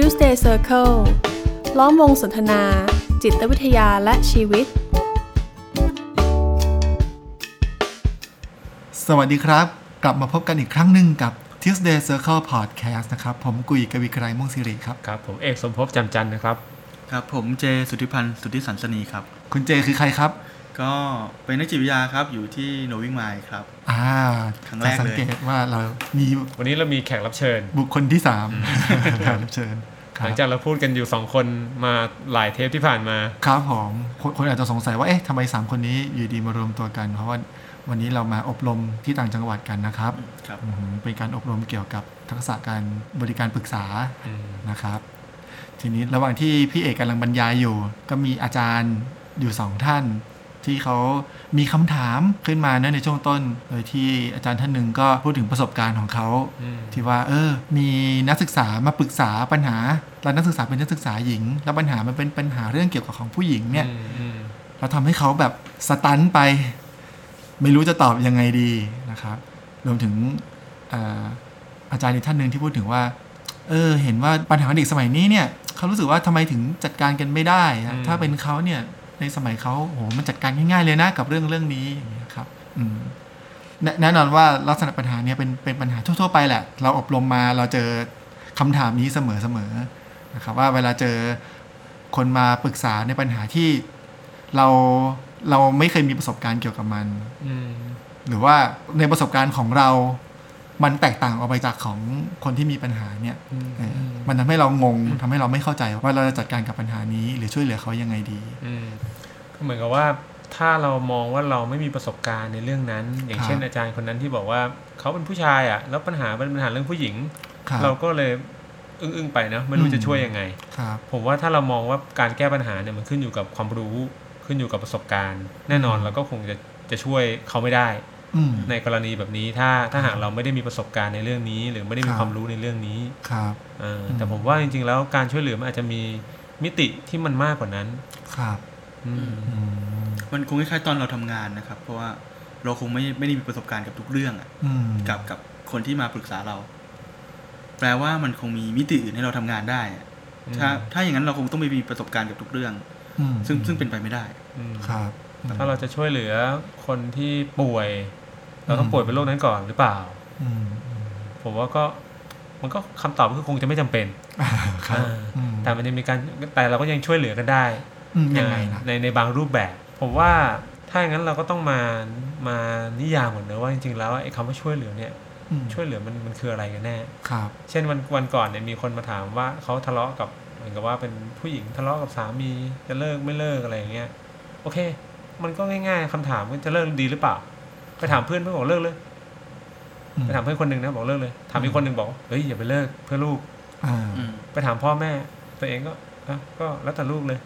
Tuesday Circle ล้อมวงสนทนา จิตวิทยาและชีวิต สวัสดีครับ กลับมาพบกันอีกครั้งหนึ่งกับ Tuesday Circle Podcast นะครับ ผมกุยกวีไกรม่วงสิริครับ ครับ ผมเอกสมภพจำจันทร์นะครับ ครับ ผมเจสุทธิพันธ์สุทธิสันสนีครับ คุณเจคือใครครับ ก็เป็นนักจิตวิทยาครับ อยู่ที่โนวิงไมล์ครับ อ่าครั้งแรกเลยจะสังเกตว่าเรามีวันนี้เรามีแขกรับเชิญ บุคคลที่สามแขกรับเชิญคหรัลับงจากเราพูดกันอยู่สองคนมาหลายเทปที่ผ่านมา ครับผมคนคนอาจจะสงสัยว่าเอ๊ะทำไมสามคนนี้อยู่ดีมารวมตัวกัน เพราะว่าวันนี้เรามาอบรมที่ต่างจังหวัดกันนะครับครับอืมเป็นการอบรมเกี่ยวกับทักษะการบริการปรึกษาอืมนะครับ ทีนี้ระหว่างที่พี่เอกกำลังบรรยายอยู่ ก็มีอาจารย์อยู่สองท่าน ที่เขามีคำถามขึ้นมานะในช่วงต้น โดยที่อาจารย์ท่านหนึ่งก็พูดถึงประสบการณ์ของเขาอืมที่ว่า เออ มีนักศึกษามาปรึกษาปัญหาแล้วนักศึกษาเป็นนักศึกษาหญิง แล้วปัญหามันเป็นปัญหาเรื่องเกี่ยวกับของผู้หญิงเนี่ยอืมอืมเราทำให้เขาแบบสตันไป ไม่รู้จะตอบยังไงดีนะครับ รวมถึงเอ่ออาจารย์อีกท่านหนึ่งที่พูดถึงว่า เออ เห็นว่าปัญหาเด็กสมัยนี้เนี่ยเขารู้สึกว่าทำไมถึงจัดการกันไม่ได้นะถ้าเป็นเขาเนี่ย ในสมัยเขาโหมันจัดการง่าย ๆ เลยนะกับเรื่องเรื่องนี้อย่างเงี้ยครับอืมแน่แน่นอนว่าลักษณะปัญหาเนี่ยเป็นเป็นปัญหาทั่ว ๆ ไปแหละ เราอบรมมาเราเจอคำถามนี้เสมอๆนะครับ ว่าเวลาเจอคนมาปรึกษาในปัญหาที่เราเราไม่เคยมีประสบการณ์เกี่ยวกับมันอืมหรือว่าในประสบการณ์ของเรา มันแตกต่างออกไปจากของคนที่มีปัญหาเนี่ยเออมันทำให้เรางงทำให้เราไม่เข้าใจว่าเราจะจัดการกับปัญหานี้ หรือช่วยเหลือเขายังไงดีอืมก็เหมือนกับว่าถ้าเรามองว่าเราไม่มีประสบการณ์ในเรื่องนั้น อย่างเช่นครับอาจารย์คนนั้นที่บอกว่าเขาเป็นผู้ชายอะ แล้วปัญหาเป็นปัญหาเรื่องผู้หญิงครับเราก็เลยอึ้งๆไปเนอะไม่รู้อืมจะช่วยยังไงครับผมว่าถ้าเรามองว่าการแก้ปัญหาเนี่ยมันขึ้นอยู่กับความรู้ขึ้นอยู่กับประสบการณ์ แน่นอนเราก็คงจะจะช่วยเขาไม่ได้อืม ในกรณีแบบนี้ถ้าถ้าหากเราไม่ได้มีประสบการณ์ในเรื่องนี้ หรือไม่ได้มีครับความรู้ในเรื่องนี้ครับเอออมแต่ผมว่าจริง ๆ แล้วการช่วยเหลือมันอาจจะมีมิติที่มันมากกว่านั้นครับอืมอืมมันคงคล้ายๆตอนเราทำงานนะครับ เพราะว่าเราคงไม่ไม่ได้มีประสบการณ์กับทุกเรื่องอะอืมกับกับคนที่มาปรึกษาเรา แปลว่ามันคงมีมิติอื่นให้เราทำงานได้อะถ้าถ้าอย่างนั้นเราคงต้องไม่มีประสบการณ์กับทุกเรื่องอืมซึ่งซึ่งเป็นไปไม่ได้อืมครับถ้าเราจะช่วยเหลือคนที่ป่วย เราต้องป่วยเป็นโรคนั้นก่อนหรือเปล่าอืมผมว่าก็มันก็คำตอบก็คงจะไม่จำเป็นอ่าครับเอออืมแต่มันจะมีการแต่เราก็ยังช่วยเหลือกันได้อืมยังไงนะในในบางรูปแบบ ผมว่าถ้าอย่างนั้นเราก็ต้องมามานิยามก่อนนะว่าจริงๆแล้วไอ้คำว่าช่วยเหลือเนี่ยอืมช่วยเหลือมันมันคืออะไรกันแน่ครับ เช่นวันวันก่อนเนี่ยมีคนมาถามว่าเขาทะเลาะกับเหมือนกับว่าเป็นผู้หญิงทะเลาะกับสามีจะเลิกไม่เลิกอะไรอย่างเงี้ย โอเค มันก็ง่าย ๆคำถามว่าจะเลิกดีหรือเปล่า ไปถามเพื่อนเพื่อนบอกเลิกเลยอืมไปถามเพื่อนคนหนึ่งนะบอกเลิกเลยถามอีกคนหนึ่งบอกเฮ้ยอย่าไปเลิกเพื่อลูกอ่าอืมไปถามพ่อแม่ ตัวเองก็อะก็แล้วแต่ลูกเลย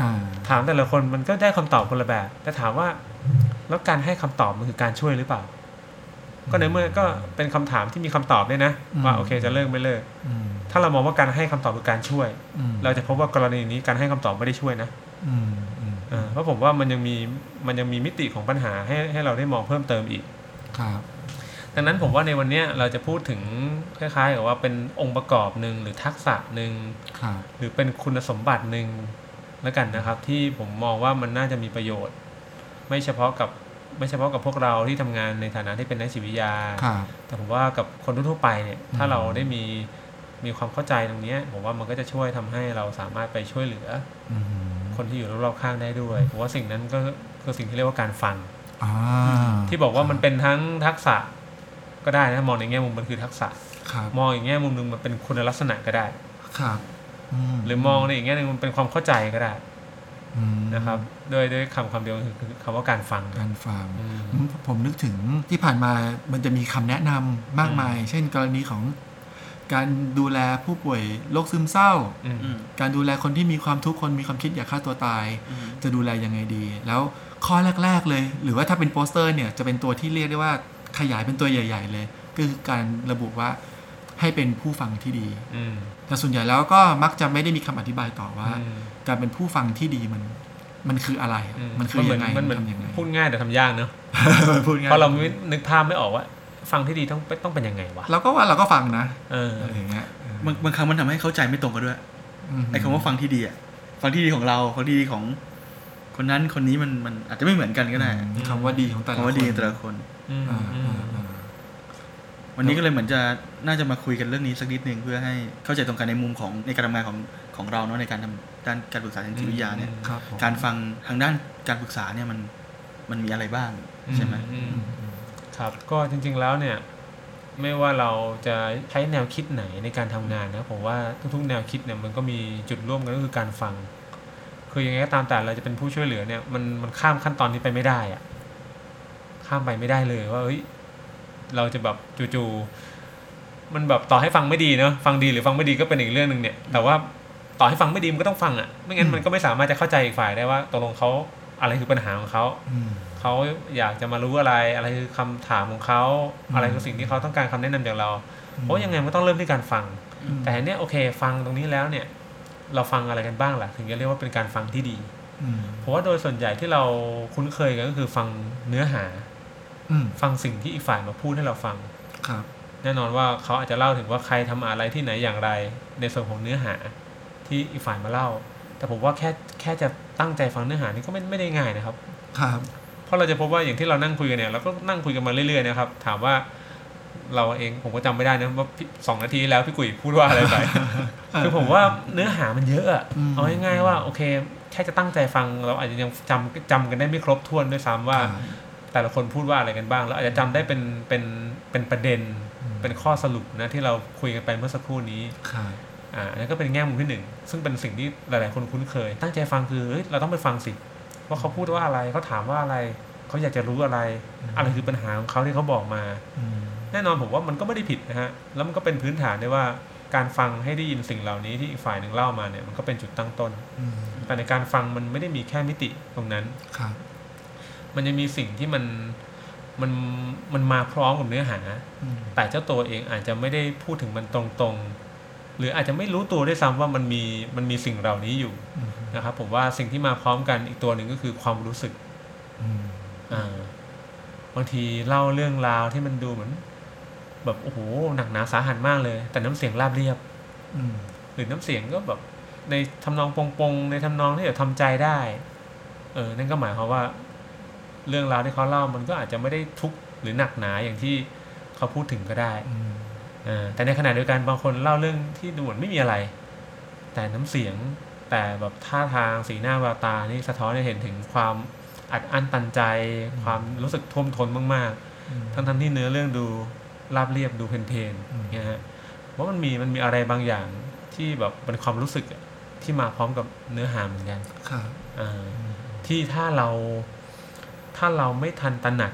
อ่าถามแต่ละคนมันก็ได้คำตอบคนละแบบ แต่ถามว่า แล้วการให้คำตอบมันคือการช่วยหรือเปล่า ก็ในเมื่อก็เป็นคำถามที่มีคำตอบด้วยนะว่าโอเคจะเลิกไม่เลิกอืมถ้าเรามองว่าการให้คำตอบคือการช่วยอืมเราจะพบว่ากรณีนี้การให้คำตอบไม่ได้ช่วยนะอืมอืม เออเพราะผมว่ามันยังมีมันยังมีมิติของปัญหาให้ให้เราได้มองเพิ่มเติมอีกครับดังนั้นผมว่าในวันเนี้ยเราจะพูดถึงคล้ายๆกับว่าเป็นองค์ประกอบหนึ่งหรือทักษะหนึ่งครับหรือเป็นคุณสมบัติหนึ่งแล้วกันนะครับ ที่ผมมองว่ามันน่าจะมีประโยชน์ ไม่เฉพาะกับไม่เฉพาะกับพวกเราที่ทำงานในฐานะที่เป็นนักจิตวิทยาครับแต่ผมว่ากับคนทั่วๆไปเนี่ยถ้าอืมเราได้มีมีความเข้าใจตรงเนี้ยผมว่ามันก็จะช่วยทำให้เราสามารถไปช่วยเหลืออืม คนที่อยู่รอบๆข้างได้ด้วยผมว่าสิ่งนั้นก็คือสิ่งที่เรียกว่าการฟังอ่าที่บอกว่ามันเป็นทั้งทักษะก็ได้นะมองในแง่มุมมันคือทักษะครับมองอีกแง่มุมหนึ่งมันเป็นคุณลักษณะก็ได้ครับมหรือมองในอีกแง่หนึงมันเป็นความเข้าใจก็ได้มนะครับด้วยด้วยคำคำเดียวคือคือคำว่าการฟังการฟังอืมผมผมนึกถึงที่ผ่านมามันจะมีคำแนะนำมากมาย เช่นกรณีของ การดูแลผู้ป่วยโรคซึมเศร้าอืมอืมการดูแลคนที่มีความทุกข์คนมีความคิดอยากฆ่าตัวตายอืมจะดูแลยังไงดี แล้วข้อแรก ๆ เลย หรือว่าถ้าเป็นโปสเตอร์เนี่ยจะเป็นตัวที่เรียกได้ว่าขยายเป็นตัวใหญ่ ๆ เลยก็คือการระบุว่าให้เป็นผู้ฟังที่ดีอืมแต่ส่วนใหญ่แล้วก็มักจะไม่ได้มีคำอธิบายต่อว่าอืมการเป็นผู้ฟังที่ดีมันมันคืออะไรอืมมันคือยังไงมันเหมือนทำยังไงพูดง่ายแต่ทำยากเนอะพูดง่ายเพราะเราไม่นึกภาพไม่ออกว่า ฟังที่ดีต้องต้องเป็นยังไงวะเราก็ว่าเราก็ฟังนะเอออะไรอย่างเงี้ยเออบางบางครั้งมันทำให้เข้าใจไม่ตรงกันด้วยมไอ้คำว่าฟังที่ดีอะฟังที่ดีของเราฟังที่ดีของคนนั้นคนนี้มันมันอาจจะไม่เหมือนกันก็ได้อืมคำว่าดีของแต่ละคำว่าดีของแต่ละคนอืมอ่าอืมอ่าอ่าวันนี้ก็เลยเหมือนจะน่าจะมาคุยกันเรื่องนี้สักนิดนึงเพื่อให้เข้าใจตรงกันในมุมของในการทำงานของของเราเนาะในการทำด้านการปรึกษาทางจิตวิทยาเนี่ยครับผมการฟังทางด้านการปรึกษาเนี่ยมันมันมีอะไรบ้างใช่ไหมอืมอืม ครับก็จริงๆแล้วเนี่ยไม่ว่าเราจะใช้แนวคิดไหนในการทำงานนะผมว่าทุกๆ แนวคิดเนี่ยมันก็มีจุดร่วมกันก็คือการฟัง คือยังไงก็ตามแต่เราจะเป็นผู้ช่วยเหลือเนี่ยมันมันข้ามขั้นตอนนี้ไปไม่ได้อะข้ามไปไม่ได้เลยว่าเฮ้ยเราจะแบบจู่ๆมันแบบต่อให้ฟังไม่ดีเนาะฟังดีหรือฟังไม่ดีก็เป็นอีกเรื่องหนึ่งเนี่ย แต่ว่าต่อให้ฟังไม่ดีมันก็ต้องฟังอะ่ะไม่งั้นมันก็ไม่สามารถจะเข้าใจอีกฝ่ายได้ว่าตกลงเขาอะไรคือปัญหาของเขาอื เขาอยากจะมารู้อะไร อะไรคือคำถามของเขาอืมอะไรคือสิ่งที่เขาต้องการคำแนะนำจากเรา เพราะยังไงมันต้องเริ่มที่การฟังอืมแต่เนี่ยโอเค ฟังตรงนี้แล้วเนี่ย เราฟังอะไรกันบ้างล่ะ ถึงจะเรียกว่าเป็นการฟังที่ดีอืมเพราะว่าโดยส่วนใหญ่ที่เราคุ้นเคยกันก็คือฟังเนื้อหาอืมฟังสิ่งที่อีกฝ่ายมาพูดให้เราฟังครับ แน่นอนว่าเขาอาจจะเล่าถึงว่าใครทำอะไรที่ไหนอย่างไร ในส่วนของเนื้อหาที่อีกฝ่ายมาเล่า แต่ผมว่าแค่แค่จะตั้งใจฟังเนื้อหานี่ก็ไม่ไม่ได้ง่ายนะครับ ครับเพ ราะเราจะพบว่าอย่างที่เรานั่งคุยกันเนี่ยเราก็นั่งคุยกันมาเรื่อยๆนะครับ ถามว่าเราเองผมก็จำไม่ได้นะว่าพี่สองนาทีที่แล้วพี่กุยพูดว่าอะไรไปคือผมว่าเนื้อหามันเยอะอะอืมเอาง่ายๆว่าโอเค แค่จะตั้งใจฟังเราอาจจะยังจำจำกันได้ไม่ครบถ้วนด้วยซ้ำว่าครับแต่ละคนพูดว่าอะไรกันบ้างแล้วอาจจะจำได้เป็นเป็นเป็นประเด็นอืมเป็นข้อสรุปนะที่เราคุยกันไปเมื่อสักครู่นี้ครับอ่าอันนั้นก็เป็นแง่มุมที่หนึ่งซึ่งเป็นสิ่งที่หลาย ๆ คนคุ้นเคย ตั้งใจฟังคือเฮ้ยเราต้องไปฟังสิ ว่าเขาพูดว่าอะไรเขาถามว่าอะไรเขาอยากจะรู้อะไร อะไรคือปัญหาของเขาที่เขาบอกมาอืมแน่นอนผมว่ามันก็ไม่ได้ผิดนะฮะแล้วมันก็เป็นพื้นฐานด้วยว่าการฟังให้ได้ยินสิ่งเหล่านี้ที่อีกฝ่ายหนึ่งเล่ามาเนี่ยมันก็เป็นจุดตั้งต้นอืมแต่ในการฟังมันไม่ได้มีแค่มิติตรงนั้นครับมันยังมีสิ่งที่มันมันมันมาพร้อมกับเนื้อหาอืมแต่เจ้าตัวเองอาจจะไม่ได้พูดถึงมันตรงๆ หรืออาจจะไม่รู้ตัวด้วยซ้ำว่ามันมีมันมีสิ่งเหล่านี้อยู่อืมนะครับผมว่าสิ่งที่มาพร้อมกันอีกตัวหนึ่งก็คือความรู้สึกอืมอ่าบางทีเล่าเรื่องราวที่มันดูเหมือน แบบโอ้โหหนักหนาสาหัสมากเลย แต่น้ำเสียงราบเรียบ อืมหรือน้ำเสียงก็แบบ ในทำนองปงๆในทำนองที่แบบทำใจได้ เออ นั่นก็หมายความว่า เรื่องราวที่เขาเล่ามันก็อาจจะไม่ได้ทุกข์หรือหนักหนาอย่างที่เขาพูดถึงก็ได้ อืมอ่า แต่ในขณะเดียวกันบางคนเล่าเรื่องที่ดูเหมือนไม่มีอะไร แต่น้ำเสียงแต่แบบท่าทางสีหน้าแววตานี่สะท้อนให้เห็นถึงความอัดอั้นตันใจ ความรู้สึกท่วมท้นมากอืมๆทั้งๆที่เนื้อเรื่องดูราบเรียบดูเพลนอืมๆเนี่ยฮะว่ามันมีมันมีอะไรบางอย่างที่แบบเป็นความรู้สึกอะที่มาพร้อมกับเนื้อหาเหมือนกันครับอ่าที่ถ้าเราถ้าเราไม่ทันตระหนัก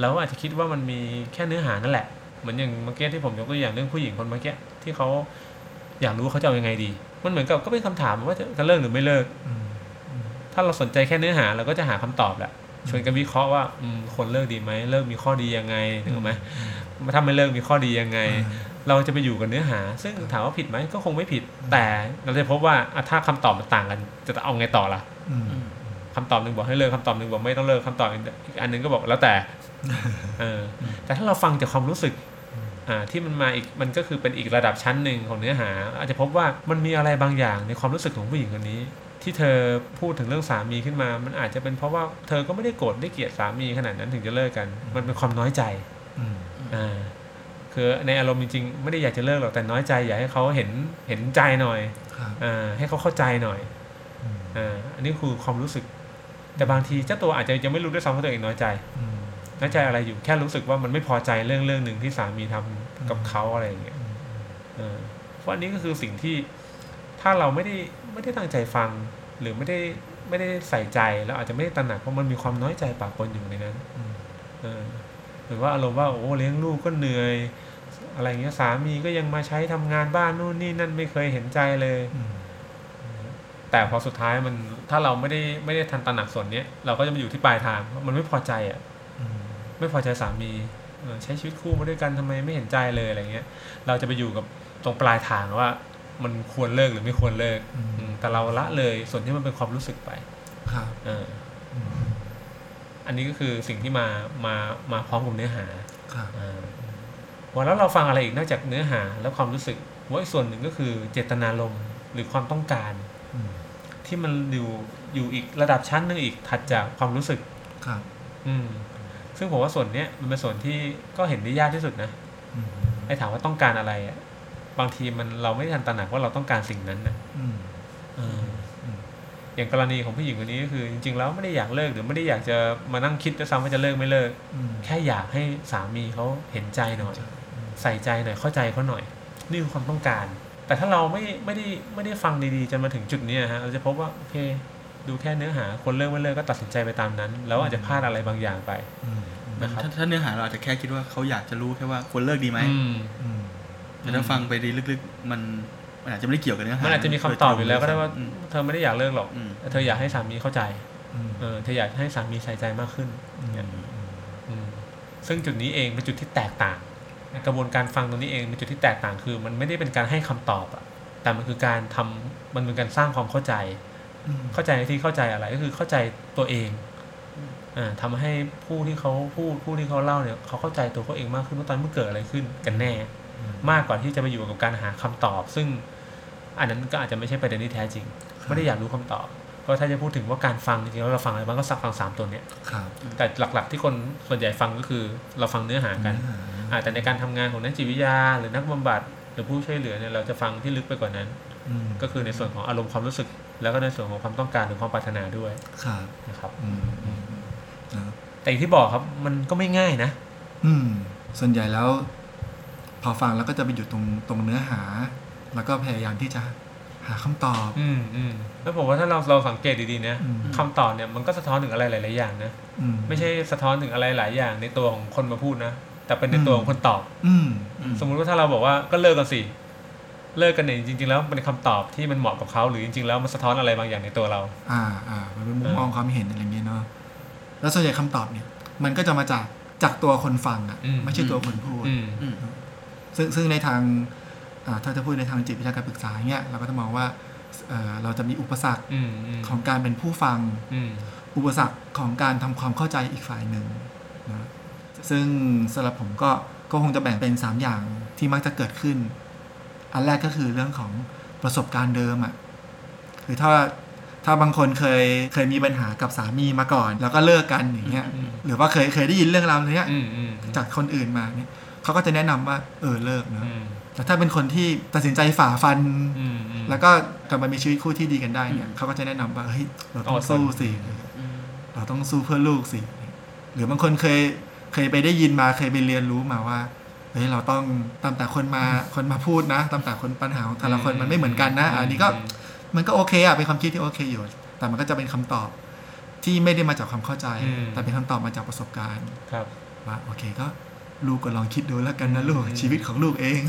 เราอาจจะคิดว่ามันมีแค่เนื้อหานั่นแหละ เหมือนอย่างเมื่อกี้ที่ผมยกตัวอย่างเรื่องผู้หญิงคนเมื่อกี้ที่เขาอยากรู้ว่าเขาจะเอายังไงดี มันเหมือนกับก็เป็นคำถามว่าจะจะเลิกหรือไม่เลิกอืมถ้าเราสนใจแค่เนื้อหาเราก็จะหาคำตอบแหละชวนกันวิเคราะห์ว่าอืมคนเลิกดีไหมเลิกมีข้อดียังไงนึกออกไหมถ้าไม่เลิกมีข้อดียังไง เราจะไปอยู่กับเนื้อหา ซึ่งถามว่าผิดไหมก็คงไม่ผิด แต่เราจะพบว่าอะถ้าคำตอบมันต่างกัน จะเอาไงต่อล่ะอืมคำตอบหนึ่งบอกให้เลิกคำตอบหนึ่งบอกไม่ต้องเลิกคำตอบอีกอันหนึ่งก็บอกแล้วแต่เออ แต่ถ้าเราฟังจากความรู้สึกอ่าที่มันมาอีกมันก็คือเป็นอีกระดับชั้นหนึ่งของเนื้อหา อาจจะพบว่ามันมีอะไรบางอย่างในความรู้สึกของผู้หญิงคนนี้ ที่เธอพูดถึงเรื่องสามีขึ้นมา มันอาจจะเป็นเพราะว่าเธอก็ไม่ได้โกรธได้เกลียดสามีขนาดนั้นถึงจะเลิกกัน มันเป็นความน้อยใจอืมอ่าคือในอารมณ์จริงๆไม่ได้อยากจะเลิกหรอกแต่น้อยใจอยากให้เขาเห็นเห็นใจหน่อยครับอ่าให้เขาเข้าใจหน่อยอืมอ่าอันนี้คือความรู้สึก แต่บางทีเจ้าตัวอาจจะยังไม่รู้ด้วยซ้ำว่าตัวเองน้อยใจอืม น้อยใจอะไรอยู่แค่รู้สึกว่ามันไม่พอใจเรื่องเรื่องหนึ่งที่สามีทำกับเขาอะไรอย่างเงี้ยอืมเออเพราะอันนี้ก็คือสิ่งที่ถ้าเราไม่ได้ไม่ได้ตั้งใจฟัง หรือไม่ได้ไม่ได้ใส่ใจแล้วอาจจะไม่ได้ตระหนักเพราะมันมีความน้อยใจปะปนอยู่ในนั้นอืมเออหรือว่าอารมณ์ว่าโอ้เลี้ยงลูกก็เหนื่อย อะไรเงี้ยสามีก็ยังมาใช้ทำงานบ้านนู่นนี่นั่นไม่เคยเห็นใจเลยอืมแต่พอสุดท้ายมันถ้าเราไม่ได้ไม่ได้ทันตระหนักส่วนเนี้ยเราก็จะมาอยู่ที่ปลายทางว่ามันไม่พอใจอะอืม ไม่พอใจสามีเออใช้ชีวิตคู่มาด้วยกันทำไมไม่เห็นใจเลยอะไรเงี้ย เราจะไปอยู่กับตรงปลายทางว่ามันควรเลิกหรือไม่ควรเลิกอืมอืมแต่เราละเลยส่วนที่มันเป็นความรู้สึกไปครับเอออืมอันนี้ก็คือสิ่งที่มามามาพร้อมกับเนื้อหาครับอ่าวันแล้วเราฟังอะไรอีกนอกจากเนื้อหาและความรู้สึกผมว่าอีกส่วนหนึ่งก็คือเจตนารมณ์หรือความต้องการอืมที่มันอยู่อยู่อีกระดับชั้นหนึงอีกถัดจากความรู้สึกครับ อืม ซึ่งผมว่าส่วนเนี้ยมันเป็นส่วนที่ก็เห็นได้ยากที่สุดนะอืมไอ้ถามว่าต้องการอะไรอะบางทีมันเราไม่ทันตระหนักว่าเราต้องการสิ่งนั้นนะอืมเอออมอย่างกรณีของผู้หญิงคนนี้ก็คือ จริง ๆ แล้วไม่ได้อยากเลิกหรือไม่ได้อยากจะมานั่งคิดด้วยซ้ำว่าจะเลิกไม่เลิกอืมแค่อยากให้สามีเขาเห็นใจหน่อยใส่ใจหน่อยเข้าใจเขาหน่อย นี่คือความต้องการ แต่ถ้าเราไม่ไม่ได้ไม่ได้ฟังดีๆจนมาถึงจุดเนี้ยฮะเราจะพบว่าโอเค ดูแค่เนื้อหาคนเลิกไม่เลิกก็ตัดสินใจไปตามนั้น แล้วอาจจะพลาดอะไรบางอย่างไปอืมนะครับถ้าถ้าเนื้อหาเราอาจจะแค่คิดว่าเขาอยากจะรู้แค่ว่าควรเลิกดีไหมอืมอืมแต่ถ้าฟังไปดีลึกๆ มันมันอาจจะไม่ได้เกี่ยวกับเนื้อหามันอาจจะมีคำตอบอยู่แล้วก็ได้ว่าอืมเธอไม่ได้อยากเลิกหรอกอืมแต่เธออยากให้สามีเข้าใจอืมเออเธออยากให้สามีใส่ใจมากขึ้นอืมอืมซึ่งจุดนี้เองเป็นจุดที่แตกต่าง กระบวนการฟังตรงนี้เองเป็นจุดที่แตกต่างคือ มันไม่ได้เป็นการให้คำตอบอะแต่มันคือการทำมันเป็นการสร้างความเข้าใจอืม เข้าใจที่เข้าใจอะไรก็คือเข้าใจตัวเองอ่าทำให้ผู้ที่เขาพูดผู้ที่เขาเล่าเนี่ยเขาเข้าใจตัวเขาเองมากขึ้นว่าตอนนนมันเกิดอะไรขึ้นกันแน่ มากกว่าที่จะไปอยู่กับการหาคำตอบ ซึ่งอันนั้นก็อาจจะไม่ใช่ประเด็นที่แท้จริง ไม่ได้อยากรู้คำตอบ ก็ถ้าจะพูดถึงว่าการฟังจริงๆแล้วเราฟังอะไรบ้างก็สักฟังสามตัวเนี้ยครับแต่หลักๆที่คนส่วนใหญ่ฟังก็คือเราฟังเนื้อหากันอ่าอ่าแต่ในการทำงานของนักจิตวิทยา หรือนักบำบัดหรือผู้ช่วยเหลือเนี่ยเราจะฟังที่ลึกไปกว่านั้นอืมก็คือในส่วนของอารมณ์ความรู้สึก แล้วก็ในส่วนของความต้องการหรือความปรารถนาด้วยครับนะครับอืมอืมอืมนะแต่อย่างที่บอกครับมันก็ไม่ง่ายนะ อืม ส่วนใหญ่แล้ว พอฟังแล้วก็จะไปอยู่ตรงตรงเนื้อหา แล้วก็พยายามที่จะหาคำตอบ อืมอืมแล้วผมว่าถ้าเราเราสังเกตดีๆนะอืมคำตอบเนี่ยมันก็สะท้อนถึงอะไรหลาย ๆ อย่างนะอืมไม่ใช่สะท้อนถึงอะไรหลายอย่างในตัวของคนมาพูดนะแต่เป็นในตัวของคนตอบ อืมสมมุติว่าถ้าเราบอกว่าก็เลิกกันสิ เลิกกันเนี่ยจริง ๆ แล้วเป็นคำตอบที่มันเหมาะกับเขาหรือจริง ๆ แล้วมันสะท้อนอะไรบางอย่างในตัวเรา อ่าอ่ามันเป็นมุมเออมองความเห็นอะไรเงี้ยเนาะแล้วส่วนใหญ่คำตอบเนี่ย มันก็จะมาจากจากตัวคนฟังอะไม่ใช่ตัวคนพูดอืมอืมซึ่งซึ่งในทางอ่าถ้าจะพูดในทางจิตวิทยาการปรึกษาเนี่ยเราก็จะมองว่าเอ่อเราจะมีอุปสรรคอืมอืมของการเป็นผู้ฟังอืมอุปสรรคของการทำความเข้าใจอีกฝ่ายหนึ่งนะซึ่งสำหรับผมก็ก็คงจะแบ่งเป็น 3 อย่างที่มักจะเกิดขึ้น อันแรกก็คือเรื่องของประสบการณ์เดิมอะ่ะคือถ้าถ้าบางคนเคยเคยมีปัญหากับสามีมาก่อน แล้วก็เลิกกันอย่างเงี้ยอืมหรือว่าเคยเคยได้ยินเรื่องราวเนี้ยอืมอืมจากคนอื่นมาเนี่ยเขาก็จะแนะนำว่าเออเลิกเนอะอืมแต่ถ้าเป็นคนที่ตัดสินใจฝ่าฟันอืมอืมแล้วก็กลับมามีชีวิตคู่ที่ดีกันได้เนี่ยเขาก็จะแนะนำว่าเฮ้ยเราต้องต้องอดทนสู้สิเราต้องสู้เพื่อลูกสิหรือบางคนเคยเคยไปได้ยินมาเคยไปเรียนรู้มาว่าเฮ้ยเราต้องตามแต่คนมาคนมาพูดนะ ตามแต่คนปัญหาของแต่ละคนมันไม่เหมือนกันนะอันนี้ก็มันก็โอเคอะเป็นความคิดที่โอเคอยู่ แต่มันก็จะเป็นคำตอบที่ไม่ได้มาจากความเข้าใจอืมแต่เป็นคำตอบมาจากประสบการณ์ครับว่าโอเคก็ลูกก็ลองคิดดูแล้วกันนะลูกอืมชีวิตของลูกเอง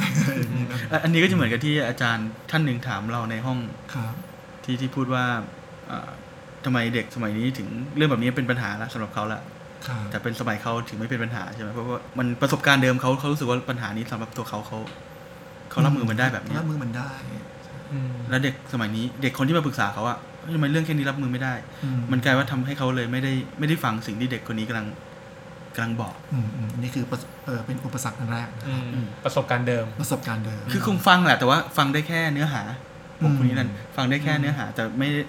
อย่างนี้นะอะอันนี้ก็จะเหมือนกับที่อาจารย์ท่านหนึ่งถามเราในห้องครับที่ที่พูดว่าอ่าทำไมเด็กสมัยนี้ถึงเรื่องแบบนี้เป็นปัญหาละสำหรับเขาละครับ แต่เป็นสมัยเขาถึงไม่เป็นปัญหาใช่ไหมเพราะว่ามันประสบการณ์เดิมเขาเขารู้สึกว่าปัญหานี้สำหรับตัวเขาเขาเขารับมือมันได้แบบเนี้ยรับมือมันได้อืมแล้วเด็กสมัยนี้ เด็กคนที่มาปรึกษาเขาอะเฮ้ยทำไมเรื่องแค่นี้รับมือไม่ได้อืมันกลายว่าทำให้เขาเลยไม่ได้ไม่ได้ฟังสิ่งที่เด็กคนนี้กำลังกำลังบอกอืมอืมอันนี่คือประสเออเป็นอุปสรรคอันแรกนะอืครับมประสบการณ์เดิมประสบการณ์เดิม คือคงฟังแหละแต่ว่าฟังได้แค่เนื้อหาพวกอืมคนนี้นั่นฟังได้แค่เนื้อหาแต่ไม่ได้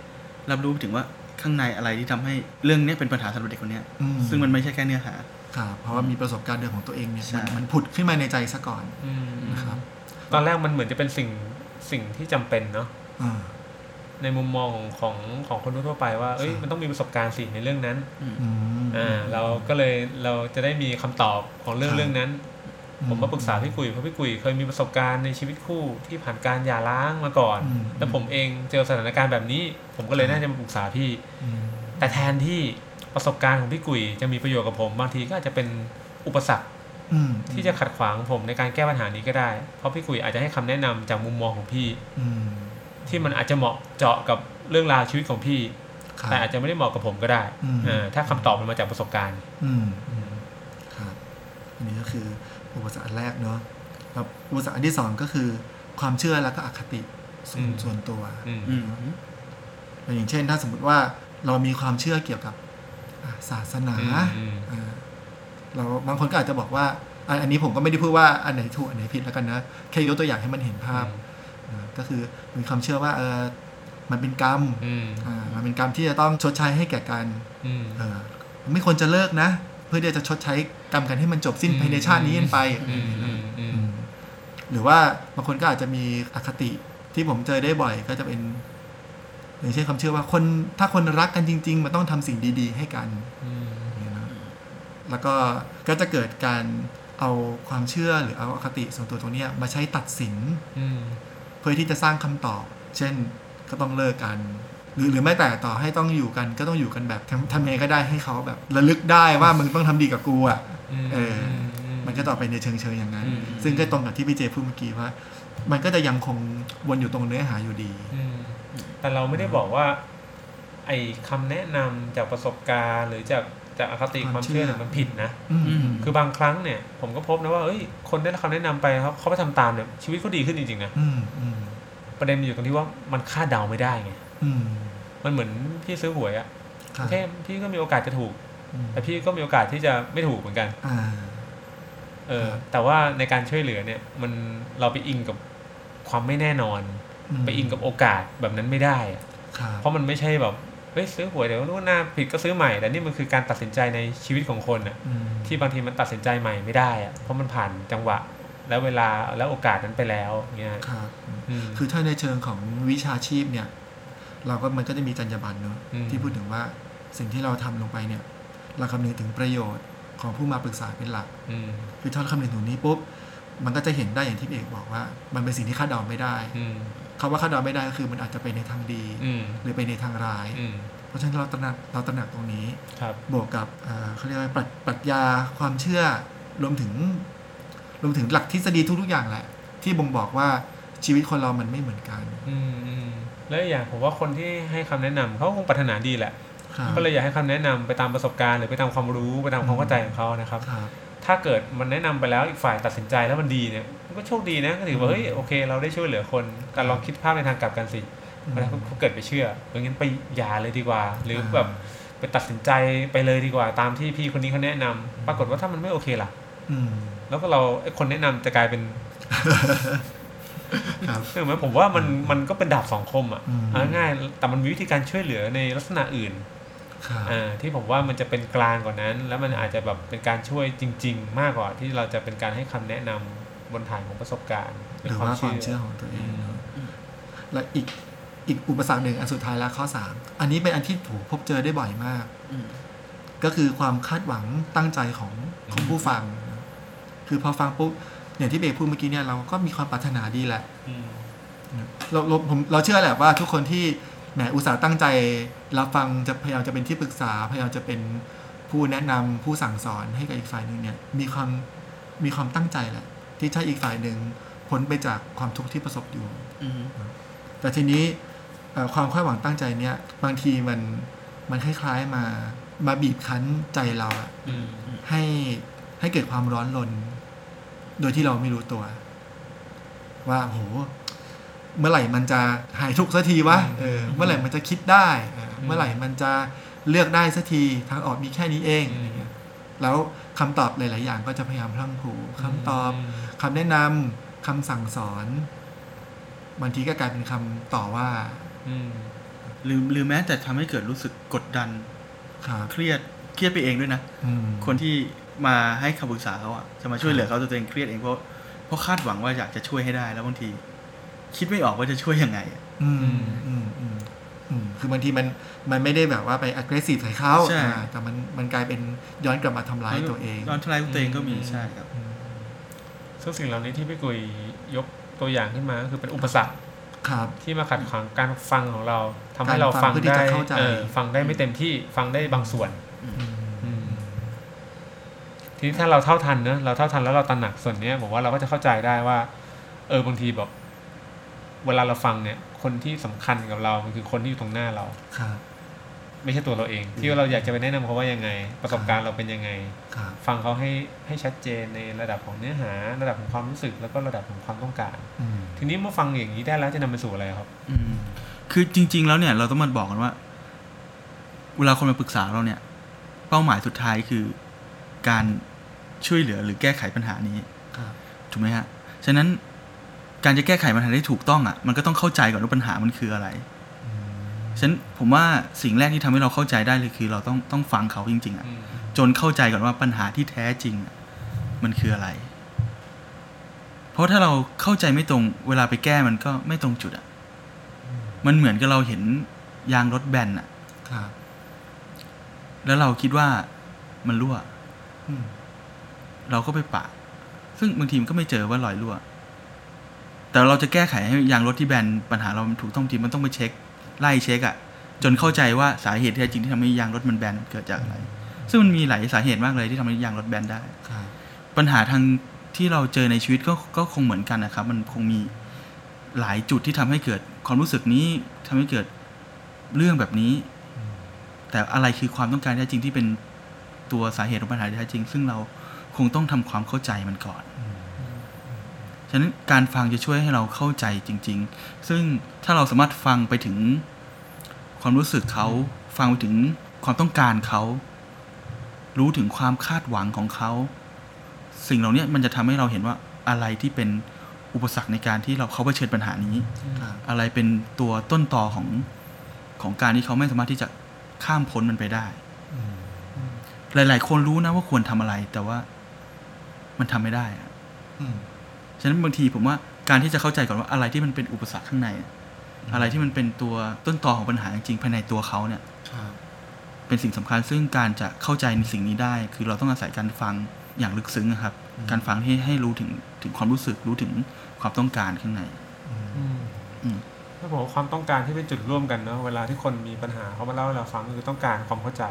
รับรู้ถึงว่า ข้างในอะไรที่ทำให้เรื่องเนี้ยเป็นปัญหาสำหรับเด็กคนเนี้ยอืมซึ่งมันไม่ใช่แค่เนื้อหาครับเพราะว่ามีประสบการณ์เดิมของตัวเองเนี่ยใช่มันมันผุดขึ้นมาในใจซะก่อนอืมนะครับตอนแรกมันเหมือนจะเป็นสิ่งสิ่งที่จำเป็นเนาะอ่าในมุมมองของของคนทั่วๆไปว่า เอ้ยครับมันต้องมีประสบการณ์สิในเรื่องนั้นอืมอ่าเราก็เลยเราจะได้มีคำตอบของเรื่องครับเรื่องนั้นอื ผมมาปรึกษาพี่กุยเพราะพี่กุยเคยมีประสบการณ์ในชีวิตคู่ที่ผ่านการหย่าร้างมาก่อนอืมแล้วผมเองเจอสถานการณ์แบบนี้ ผมก็เลยครับน่าจะมาปรึกษาพี่อืมแต่แทนที่ประสบการณ์ของพี่กุยจะมีประโยชน์กับผมบางทีก็อาจจะเป็นอุปสรรคอืมที่จะขัดขวางผมในการแก้ปัญหานี้ก็ได้ เพราะพี่กุยอาจจะให้คำแนะนำจากมุมมองของพี่อืมที่มันอาจจะเหมาะเจาะกับเรื่องราวชีวิตของพี่ครับแต่อาจจะไม่ได้เหมาะกับผมก็ได้อืมอ่าถ้าคำตอบมันมาจากประสบการณ์ อืมครับอันนี้ก็คือ อุปสรรคอันแรกเนาะแล้วอุปสรรคอันที่สองก็คือ ความเชื่อแล้วก็อคติส่วนอืมส่วนตัวอืมอืมอย่างเช่น ถ้าสมมติว่าเรามีความเชื่อเกี่ยวกับอะศาสนาอืมอ่าเราบางคนก็อาจจะบอกว่าอันอันนี้ผมก็ไม่ได้พูดว่าอันไหนถูกอันไหนผิดแล้วกันนะแค่ยกตัวอย่างให้มันเห็นภาพนะก็คือมีความเชื่อว่าเออมันเป็นกรรมอืมอ่ามันเป็นกรรมที่จะต้องชดใช้ให้แก่กันอืมเออไม่ควรจะเลิกนะ เพื่อที่จะชดใช้กรรมกันให้มันจบสิ้นอืมภายในชาตินี้กันไปอืมอืมอืมอืมหรือว่าบางคนก็อาจจะมีอคติที่ผมเจอได้บ่อย ก็จะเป็นอย่างเช่นความเชื่อว่าคนถ้าคนรักกันจริง ๆ มันต้องทำสิ่งดี ๆ ให้กันอืมอย่างเงี้ยนะแล้วก็ก็จะเกิดการเอาความเชื่อหรือเอาอคติส่วนตัวตรงเนี้ยมาใช้ตัดสินอืมเพื่อที่จะสร้างคำตอบ เช่นก็ต้องเลิกกัน หรือหรือไม่แต่ต่อให้ต้องอยู่กันก็ต้องอยู่กันแบบทำทำยังไงก็ได้ให้เขาแบบระลึกได้ว่ามึงต้องทำดีกับกูอะเออ มันก็ต่อไปในเชิงเชิงอย่างนั้นอืมซึ่งก็ตรงกับที่พี่เจพูดเมื่อกี้ว่า มันก็จะยังคงวนอยู่ตรงเนื้อหาอยู่ดีอืมแต่เราไม่ได้บอกว่า ไอ้คำแนะนำจากประสบการณ์ หรือจากจากอคติความเชื่อเนี่ยมันผิดนะอืมอืมคือบางครั้งเนี่ย ผมก็พบนะว่าเอ้ย คนได้รับคำแนะนำไปครับเขาไปทำตามเนี่ยชีวิตเขาดีขึ้นจริงๆนะอืมอืมประเด็นมันอยู่ตรงที่ว่ามันคาดเดาไม่ได้ไงอื มมันเหมือนพี่ซื้อหวยอะครับโอเคพี่ก็มีโอกาสจะถูกอืมแต่พี่ก็มีโอกาสที่จะไม่ถูกเหมือนกันอ่าเออครับแต่ว่าในการช่วยเหลือเนี่ย มันเราไปอิงกับความไม่แน่นอนมไปอิงกับโอกาสแบบนั้นไม่ได้อะครับเพราะมันไม่ใช่แบบเฮ้ยซื้อหวยเดี๋ยวรู้หน้าผิดก็ซื้อใหม่แต่นี่มันคือการตัดสินใจในชีวิตของคนอะอืมที่บางทีมันตัดสินใจใหม่ไม่ได้อะเพราะมันผ่านจังหวะ แล้วเวลาแล้วโอกาสนั้นไปแล้วเงี้ยครับอืมคือถ้าในเชิงของวิชาชีพเนี่ย เราก็มันก็จะมีจรรยาบรรณเนอะอืมที่พูดถึงว่าสิ่งที่เราทำลงไปเนี่ย เราคำนึงถึงประโยชน์ของผู้มาปรึกษาเป็นหลักอืมคือถ้าเราคำนึงถึงนี้ปุ๊บมันก็จะเห็นได้อย่างที่พี่เอกบอกว่า มันเป็นสิ่งที่คาดเดาไม่ได้อืมคำว่าคาดเดาไม่ได้ก็คือมันอาจจะไปในทางดีอืมหรือไปในทางร้ายอืมเพราะฉะนั้นเราตระหนักเราตระหนักตรงนี้ครับบวกกับเอ่อเขาเรียกว่าปรัชปรัชญาความเชื่อรวมถึง รวมถึงหลักทฤษฎีทุกๆอย่างแหละ ที่บ่งบอกว่าชีวิตคนเรามันไม่เหมือนกันอืมอืม แล้วอีกอย่างผมว่าคนที่ให้คำแนะนำเขาคงปรารถนาดีแหละครับก็เลยอยากให้คำแนะนำไปตามประสบการณ์หรือไปตามความรู้ไปตามความเข้าใจของเขานะครับครับถ้าเกิดมันแนะนำไปแล้วอีกฝ่ายตัดสินใจแล้วมันดีเนี่ยมันก็โชคดีนะก็ถือว่าเฮ้ยโอเค เราได้ช่วยเหลือคนแต่ลองคิดภาพในทางกลับกันสิอืมเวลาเขาเกิดไปเชื่อเพราะงั้นไปหย่าเลยดีกว่า หรืออ่าแบบไปตัดสินใจไปเลยดีกว่า ตามที่พี่คนนี้เขาแนะนำปรากฏว่าถ้ามันไม่โอเคล่ะ อืมแล้วก็เราไอ้คนแนะนำจะกลายเป็นครับ เห็นไหมผมว่ามันมันก็เป็นดาบสองคมอะอืมเอาง่ายๆแต่มันมีวิธีการช่วยเหลือในลักษณะอื่นครับอ่าที่ผมว่ามันจะเป็นกลางกว่านั้น แล้วมันอาจจะแบบเป็นการช่วยจริง ๆ มากกว่าที่เราจะเป็นการให้คำแนะนำบนฐานของประสบการณ์หรือว่าความเชื่อของตัวเองเนอะและอีกอีกอุปสรรคหนึ่งอันสุดท้ายแล้วข้อสามอันนี้เป็นอันที่ผมพบเจอได้บ่อยมากอืมก็คือความคาดหวังตั้งใจของของผู้ฟังนะคือพอฟังปุ๊บ อย่างที่เบรกพูดเมื่อกี้เนี่ยเราก็มีความปรารถนาดีแหละอืมเราเราผมเราเชื่อแหละว่าทุกคนที่แหมอุตส่าห์ตั้งใจรับฟังจะพยายามจะเป็นที่ปรึกษา พยายามจะเป็นผู้แนะนำผู้สั่งสอนให้กับอีกฝ่ายหนึ่งเนี่ย มีความมีความตั้งใจแหละ ที่ถ้าอีกฝ่ายหนึ่งพ้นไปจากความทุกข์ที่ประสบอยู่อืมแต่ทีนี้เอ่อความคาดหวังตั้งใจเนี่ย บางทีมันมันคล้ายๆมามาบีบคั้นใจเราอะอืมให้ให้เกิดความร้อนรน โดยที่เราไม่รู้ตัว ว่าโห เมื่อไหร่มันจะหายทุกข์สักทีวะเออเมื่อไหร่มันจะคิดได้เออเมื่อไหร่มันจะเลือกได้สักทีทางออกมีแค่นี้เองอะไรเงี้ยแล้วคำตอบหลาย ๆ อย่างก็จะพยายามพลั่งพรูคำตอบคำแนะนำคำสั่งสอนบางทีก็กลายเป็นคำต่อว่า อืมหรือหรือแม้แต่ทำให้เกิดรู้สึกกดดันครับเครียดเครียดไปเองด้วยนะอืมคนที่ มาให้คำปรึกษาเขาอะจะมาช่วยเหลือเขาแต่ตัวเองเครียดเองเพราะเพราะคาดหวังว่าอยากจะช่วยให้ได้ แล้วบางที คิดไม่ออกว่าจะช่วยยังไงอะอืมอืมอืมอืมคือบางทีมันมันไม่ได้แบบว่าไป aggressive ใส่เขาใช่อ่าแต่มันมันกลายเป็นย้อนกลับมาทำร้ายตัวเองตอนทลายตัวเองก็มีใช่ครับซึ่งสิ่งเหล่านี้ที่พี่กุยยกตัวอย่างขึ้นมาก็คือเป็นอุปสรรคครับ ที่มาขัดขวางการฟังของเราทำให้การเราฟัฟังงเพื่อที่ได้จะเข้าใจเออฟังได้ไม่เต็มที่ฟังได้บางส่วนอืมอืม ทีนี้ถ้าเราเท่าทันเนอะเราเท่าทันแล้วเราตระหนักส่วนเนี้ยผมว่าเราก็จะเข้าใจได้ว่า เออบางทีแบบเวลาเราฟังเนี่ย คนที่สำคัญกับเรา มันคือคนที่อยู่ตรงหน้าเราครับไม่ใช่ตัวเราเอง ที่เราอยากจะไปแนะนำเขาว่ายังไง ประสบการณ์เราเป็นยังไงครับฟังเขาให้ให้ชัดเจนในระดับของเนื้อหา ระดับของความรู้สึกแล้วก็ระดับของความต้องการอืมทีนี้เมื่อฟังอย่างนี้ได้แล้วจะนำไปสู่อะไรครับอืมคือจริง ๆ แล้วเนี่ย เราต้องมาบอกกันว่า เวลาคนมาปรึกษาเราเนี่ย เป้าหมายสุดท้ายคือการ ช่วยเหลือหรือแก้ไขปัญหานี้ครับถูกไหมฮะฉะนั้นการจะแก้ไขปัญหาได้ถูกต้องอะ มันก็ต้องเข้าใจก่อนว่าปัญหามันคืออะไรฉะนั้นผมว่าสิ่งแรกที่ทำให้เราเข้าใจได้เลยคือ เราต้องต้องฟังเขาจริง ๆอะอืมจนเข้าใจก่อนว่าปัญหาที่แท้จริงอะมันคืออะไร เพราะถ้าเราเข้าใจไม่ตรงเวลาไปแก้มันก็ไม่ตรงจุดอะมันเหมือนกับเราเห็นยางรถแบนอะครับแล้วเราคิดว่ามันรั่วอืม เราก็ไปปะ ซึ่งบางทีมันก็ไม่เจอว่ารอยรั่ว แต่เราจะแก้ไขให้ยางรถที่แบนปัญหาเรามันถูกต้องทีมันต้องไปเช็ค ไล่เช็คอะจนเข้าใจว่าสาเหตุที่แท้จริงที่ทำให้ยางรถมันแบนเกิดจากอะไร ซึ่งมันมีหลายสาเหตุมากเลยที่ทำให้ยางรถแบนได้ครับปัญหาทางที่เราเจอในชีวิตก็ก็คงเหมือนกันนะครับ มันคงมีหลายจุดที่ทำให้เกิดความรู้สึกนี้ทำให้เกิดเรื่องแบบนี้ แต่อะไรคือความต้องการที่แท้จริงที่เป็นตัวสาเหตุของปัญหาที่แท้จริง ซึ่งเราค งต้องทำความเข้าใจมันก่อน ฉะนั้นการฟังจะช่วยให้เราเข้าใจจริง ๆ ซึ่งถ้าเราสามารถฟังไปถึงความรู้สึกเขาฟังไปถึงความต้องการเขารู้ถึงความคาดหวังของเขา สิ่งเหล่านี้มันจะทำให้เราเห็นว่าอะไรที่เป็นอุปสรรคในการที่เราเขาเผชิญปัญหานี้ครับอะไรเป็นตัวต้นตอของของการที่เขาไม่สามารถที่จะข้ามพ้นมันไปได้อืมหลาย ๆ คนรู้นะว่าควรทำอะไร แต่ว่า มันทำไม่ได้อะอืมฉะนั้นบางทีผมว่าการที่จะเข้าใจก่อนว่าอะไรที่มันเป็นอุปสรรคข้างใน อะอะไรที่มันเป็นตัวต้นตอของปัญหาจริงๆภายในตัวเขาเนี่ยครับเป็นสิ่งสำคัญซึ่งการจะเข้าใจในสิ่งนี้ได้ คือเราต้องอาศัยการฟังอย่างลึกซึ้งอะครับ การฟังให้ให้รู้ถึงถึงความรู้สึกรู้ถึงความต้องการข้างในอืมอืมอืมถ้าบอกว่าความต้องการที่เป็นจุดร่วมกันเนอะเวลาที่คนมีปัญหาเขามาเล่าให้เราฟังก็คือต้องการความเข้าใจ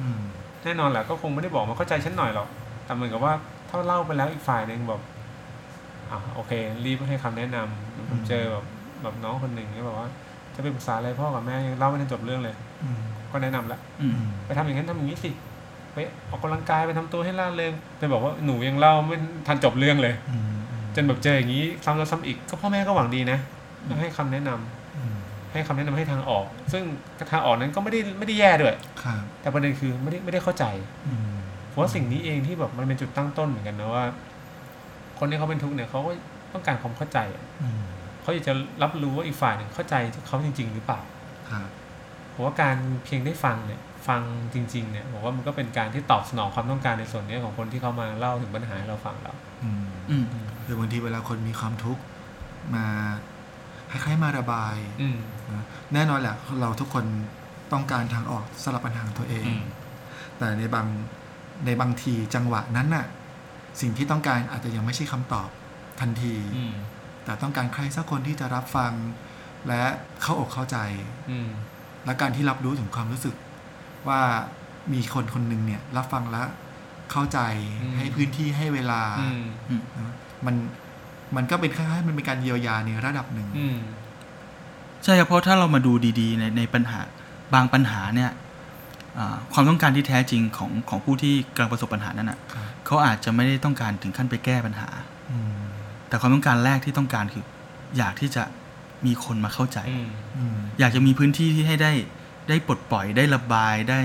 อืมแน่นอนแหละก็คงไม่ได้บอกมาเข้าใจฉันหน่อยหรอกแต่เหมือนกับว่า ถ้าเล่าไปแล้วอีกฝ่ายหนึ่งแบบอะโอเค รีบให้คำแนะนำผมเจอแบบแบบน้องคนหนึ่งที่บอกว่า จะไปปรึกษาอะไรพ่อกับแม่ยังเล่าไม่ทันจบเรื่องเลยอืมก็แนะนำแล้วอืมไปทำอย่างนั้นทำอย่างนี้สิไปออกกำลังกายไปทำตัวให้ร่าเริงไปบอกว่าหนูยังเล่าไม่ทันจบเรื่องเลยอืมอืมจนแบบเจออย่างนี้ซ้ำแล้วซ้ำอีกก็พ่อแม่ก็หวังดีนะก็ให้คำแนะนำอืมให้คำแนะนำให้ทางออก ซึ่งทางออกนั้นก็ไม่ได้ไม่ได้แย่ด้วยครับแต่ประเด็นคือไม่ได้ไม่ได้เข้าใจอืม ผมว่าสิ่งนี้เองที่แบบมันเป็นจุดตั้งต้นเหมือนกันนะว่า คนที่เขาเป็นทุกข์เนี่ยเขาก็ต้องการความเข้าใจอะอืมเขาอยากจะรับรู้ว่าอีกฝ่ายหนึ่งเข้าใจเขาจริง ๆ หรือเปล่าครับผมว่าการเพียงได้ฟังเนี่ย ฟังจริง ๆ เนี่ยผมว่ามันก็เป็นการที่ตอบสนองความต้องการในส่วนนี้ของคนที่เขามาเล่าถึงปัญหาให้เราฟังเราอืมอืมคือบางทีเวลาคนมีความทุกข์มาคล้ายๆมาระบายอืมนะแน่นอนแหละเราทุกคนต้องการทางออกสำหรับปัญหาของตัวเองอืมแต่ในบาง ในบางทีจังหวะนั้นน่ะ สิ่งที่ต้องการอาจจะยังไม่ใช่คำตอบทันทีอืมแต่ต้องการใครสักคนที่จะรับฟัง และเข้าอกเข้าใจอืมและการที่รับรู้ถึงความรู้สึก ว่ามีคนคนหนึ่งเนี่ย รับฟังและเข้าใจอืมให้พื้นที่ให้เวลาอืมนะมันมันก็เป็นคล้ายๆมันเป็นการเยียวยาในระดับหนึ่งอืมใช่ครับเพราะถ้าเรามาดูดีๆ ในในปัญหาบางปัญหาเนี่ยอ่า ความต้องการที่แท้จริงของของผู้ที่กำลังประสบปัญหานั้นอะครับเขาอาจจะไม่ได้ต้องการถึงขั้นไปแก้ปัญหาอืมแต่ความต้องการแรกที่ต้องการคือ อยากที่จะมีคนมาเข้าใจอืมอืมอยากจะมีพื้นที่ที่ให้ได้ ได้ปลดปล่อยได้ระบายได้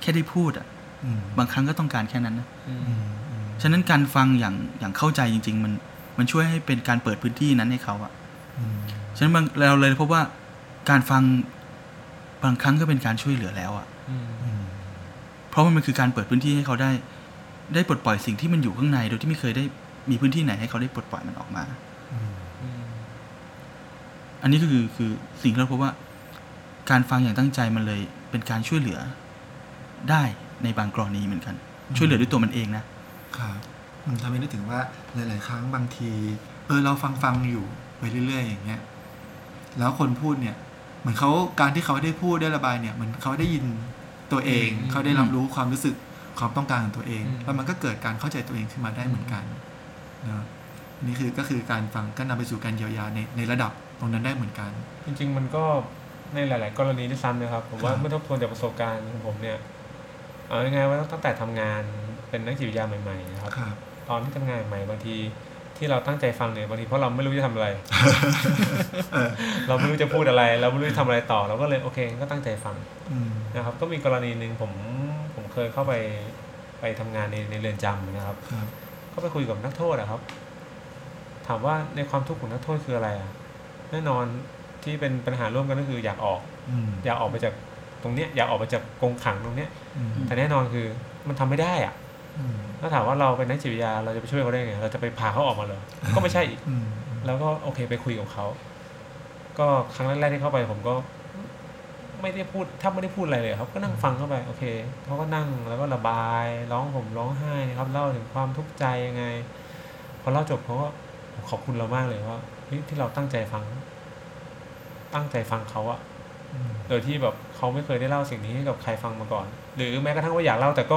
แค่ได้พูดอะอืมบางครั้งก็ต้องการแค่นั้นนะอืมอืมอืมฉะนั้นการฟังอย่างอย่างเข้าใจจริง ๆ มันมันช่วยให้เป็นการเปิดพื้นที่นั้นให้เขาอะอืมฉะนั้นบางเราเลยพบว่าการฟังบางครั้งก็เป็นการช่วยเหลือแล้วอะอืมอืม เพราะว่ามันคือการเปิดพื้นที่ให้เขาได้ ได้ปลดปล่อยสิ่งที่มันอยู่ข้างใน โดยที่ไม่เคยได้มีพื้นที่ไหนให้เขาได้ปลดปล่อยมันออกมาอืมอืมอันนี้ก็คือคือสิ่งที่เราพบว่าการฟังอย่างตั้งใจมันเลยเป็นการช่วยเหลือได้ในบางกรณีเหมือนกัน ช่วยเหลือด้วยตัวมันเองนะครับมันทำให้นึกถึงว่าหลาย ๆ ครั้งบางทีเออเราฟังฟังอยู่ไปเรื่อย ๆ อย่างเงี้ย แล้วคนพูดเนี่ย เหมือนเขาการที่เขาได้พูดได้ระบายเนี่ยเหมือนเขาได้ยิน ตัวเองอืมเขาได้รับรู้ความรู้สึกความต้องการของตัวเองอืมแล้วมันก็เกิดการเข้าใจตัวเองขึ้นมาได้เหมือนกันเนอะนี่คือก็คือการฟังก็นำไปสู่การเยียวยาในในระดับตรงนั้นได้เหมือนกัน จริง ๆ มันก็ในหลาย ๆ กรณีด้วยซ้ำนะครับ ผมว่าครับเมื่อทบทวนจากประสบการณ์ของผมเนี่ยเอาง่ายๆว่าตั้งแต่ทำงานเป็นนักจิตวิทยาใหม่ ๆ นะครับครับตอนที่ทำงานใหม่บางที ที่เราตั้งใจฟังเนี่ยบางทีเพราะเราไม่รู้จะทำอะไรเออเราไม่รู้จะพูดอะไร เราไม่รู้จะทำอะไรต่อ เราก็เลยโอเค ก็ตั้งใจฟังอืมนะครับ ก็มีกรณีหนึ่งผมผมเคยเข้าไปไปทำงานในในเรือนจำนะครับครับ ก็ไปคุยกับนักโทษอะครับ ถามว่าในความทุกข์ของนักโทษคืออะไรอะแน่นอนที่เป็นปัญหาร่วมกันก็คืออยากออกอืมอยากออกไปจากตรงเนี้ยอยากออกไปจากกรงขังตรงเนี้ยอืมแต่แน่นอนคือมันทำไม่ได้อะอืม ถ้าถามว่าเราเป็นนักจิตวิทยาเราจะไปช่วยเขาได้ไงเราจะไปพาเขาออกมาเลย ก็ไม่ใช่อีกอืมแล้วก็โอเคไปคุยกับเขาก็ครั้งแรกๆที่เข้าไปผมก็ ไม่ได้พูดถ้าไม่ได้พูดอะไรเลยครับ ก็นั่งฟังเข้าไปโอเคเขาก็นั่งแล้วก็ระบายร้องผมร้องไห้นะครับเล่าถึงความทุกข์ใจยังไงพอเล่าจบเขาก็ขอบคุณเรามากเลยว่าเฮ้ยที่เราตั้งใจฟัง ตั้งใจฟังเขาอะอืมโดยที่แบบเขาไม่เคยได้เล่าสิ่งนี้ให้กับใครฟังมาก่อน หรือแม้กระทั่งว่าอยากเล่าแต่ก็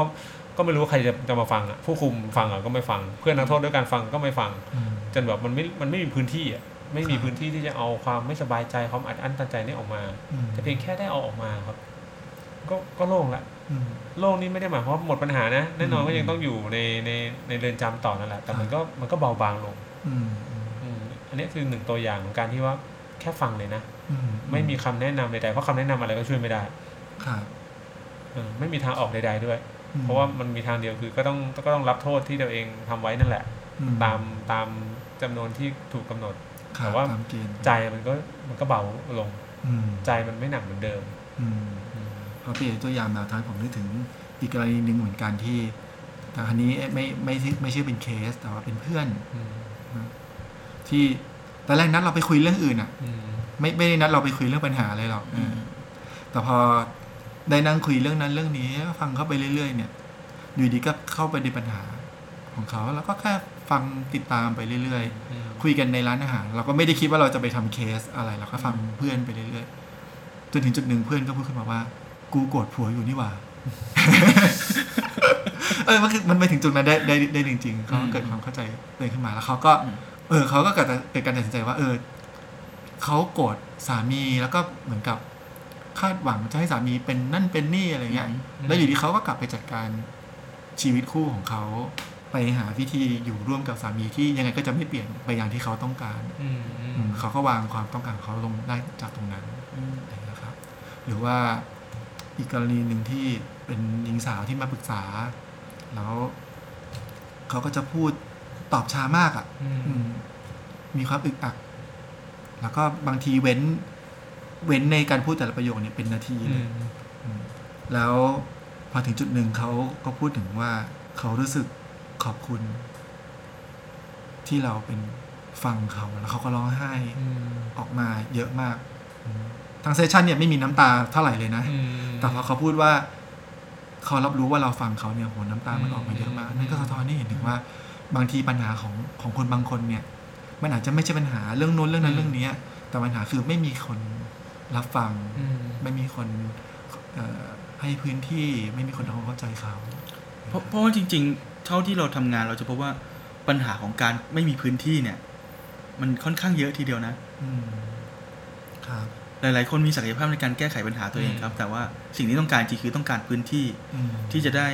ก็ไม่รู้ว่าใครจะจะมาฟังอะผู้คุมฟังอะก็ไม่ฟัง เพื่อนนักโทษด้วยการฟังก็ไม่ฟังอืมจนแบบมันไม่มันไม่มีพื้นที่อะไม่มีครับพื้นที่ที่จะเอาความไม่สบายใจความอัดอั้นตันใจนี่ออกมาอืมแต่เพียงแค่ได้เอาออกมาครับ ก็ก็โล่งละอืมโล่งนี่ไม่ได้หมายความว่าหมดปัญหานะแน่นอนอืมก็ยังต้องอยู่ในในในเรือนจำต่อนั่นแหละแต่มันก็มันก็เบาบางลงอืมอืมอืมอันนี้คือหนึ่งตัวอย่างของการที่ว่าแค่ฟังเลยนะอืไม่มีคำแนะนำใดๆเพราะคำแนะนำอะไรก็ช่วยไม่ได้ ครับเออไม่มีทางออกใด ๆด้วยอืม เพราะว่ามันมีทางเดียวคือก็ต้องก็ต้องรับโทษที่ตัวเองทำไว้นั่นแหละอืตามตามจำนวนที่ถูกกำหนดครับแต่ว่าตามเกณฑ์ใจมันก็มันก็เบาลงอืมใจมันไม่หนักเหมือนเดิมอืมอืมพอพี่เอกตัวอย่างมาทางผมนึกถึงอีกกรณีหนึ่งเหมือนกันที่ แต่ครั้นี้ไม่ไม่ไม่ไม่ใช่เป็นเคส แต่ว่าเป็นเพื่อนอืมที่ตอนแรกนัดเราไปคุยเรื่องอื่นอะอืมไม่ไม่ได้นัดเราไปคุยเรื่องปัญหาอะไรหรอกอืมแต่พอ ได้นั่งคุยเรื่องนั้นเรื่องนี้ ฟังเข้าไปเรื่อยๆ เนี่ย อยู่ดีก็เข้าไปในปัญหาของเขาแล้วก็แค่ฟังติดตามไปเรื่อยๆอืมคุยกันในร้านอาหารเราก็ไม่ได้คิดว่าเราจะไปทำเคสอะไรเราก็ฟังเพื่อนไปเรื่อยๆจนถึงจุดหนึ่งเพื่อนก็พูดขึ้นมาว่า กูโกรธผัวอยู่นี่หว่าเออมันคือมันไปถึงจุดนั้นได้ได้ได้จริงๆเขาเกิดความเข้าใจเลยขึ้นมาแล้วเขาก็อืมเออเขาก็เกิดเกิดการตัดสินใจว่า เออเขาโกรธสามีแล้วก็เหมือนกับ คาดหวังจะให้สามีเป็นนั่นเป็นนี่อะไรเงี้ย แล้วอยู่ดีเขาก็กลับไปจัดการชีวิตคู่ของเขาไปหาวิธีอยู่ร่วมกับสามีที่ยังไงก็จะไม่เปลี่ยนไปอย่างที่เขาต้องการอืมอืมอืมเขาก็วางความต้องการของเขาลงได้จากตรงนั้นอืมนะครับ หรือว่าอีกกรณีหนึ่งที่เป็นหญิงสาวที่มาปรึกษา แล้วเขาก็จะพูดตอบช้ามากอะ่ะอืมอืมมีความอึกอักแล้วก็บางทีเว้น เว้นในการพูดแต่ละประโยคเนี่ยเป็นนาทีอืเลยมอืมแล้วพอถึงจุดหนึ่งเขาก็พูดถึงว่าเขารู้สึกขอบคุณ ที่เราเป็นฟังเขาแล้วเขาก็ร้องไห้อืมออกมาเยอะมากทางเซสชันเนี่ยไม่มีน้ำตาเท่าไหร่เลยนะอืมแต่พอเขาพูดว่า เขารับรู้ว่าเราฟังเขาเนี่ยโหน้ำตามันออกมาเยอะมากอืมนั่นก็สะท้อนให้เห็นถึงว่า บางทีปัญหาของของคนบางคนเนี่ย มันอาจจะไม่ใช่ปัญหาเรื่องนู้นเรื่องนั้นเรื่องเนี้ยแต่ปัญหาคือไม่มีคน รับฟังอืมไม่มีคนเอ่อให้พื้นที่ไม่มีคนทำความเข้าใจเขาเพราะเพราะว่าจริง ๆ เท่าที่เราทำงานเราจะพบว่าปัญหาของการไม่มีพื้นที่เนี่ย มันค่อนข้างเยอะทีเดียวนะอืมครับหลาย ๆ คนมีศักยภาพในการแก้ไขปัญหาตัวเองครับ แต่ว่าสิ่งที่ต้องการจริงคือต้องการพื้นที่อืมที่จะได้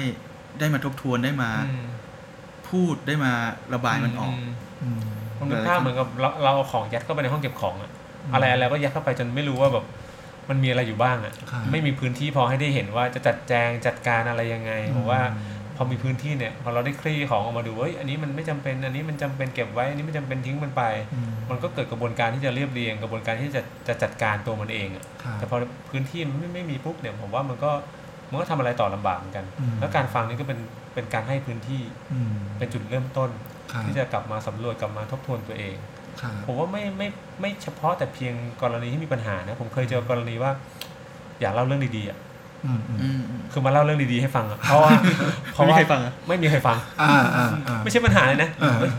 ได้มาทบทวนได้มาอืมพูดได้มาระบายมันออกมอืมมันเป็นภาพเหมือนกับเราเราเอาของยัดเข้าไปในห้องเก็บของอะ อะไรอะไรก็ยัดเข้าไปจนไม่รู้ว่าแบบมันมีอะไรอยู่บ้างอะครับไม่มีพื้นที่พอให้ได้เห็นว่าจะจัดแจงจัดการอะไรยังไงผมว่าพอมีพื้นที่เนี่ยพอเราได้คลี่ของออกมาดูว่าเอ้ยอันนี้มันไม่จำเป็นอันนี้มันจำเป็นเก็บไว้อันนี้ไม่จำเป็นทิ้งมันไปอืมมันก็เกิดกระบวนการที่จะเรียบเรียง กระบวนการที่จะจะจัดการตัวมันเองอะครับแต่พอพื้นที่มันไม่ไม่มีปุ๊บเนี่ยผมว่ามันก็มันก็ทำอะไรต่อลำบากเหมือนกันอืมแล้วการฟังนี่ก็เป็นเป็นการให้พื้นที่อืมเป็นจุดเริ่มต้นครับที่จะกลับมาสำรวจกลับมาทบทวนตัวเองครับ ผมว่าไม่ไม่ไม่เฉพาะแต่เพียงกรณีที่มีปัญหานะ ผมเคยเจอกรณีว่า อยากเล่าเรื่องดีๆอะอืมอืมอืมอืมคือมาเล่าเรื่องดีๆให้ฟังอะเพราะว่าเพราะไม่มีว่าใครฟังอะไม่มีใครฟังอ่าอ่าอ่าไม่ใช่ปัญหาเลยนะอ่าเอ้ย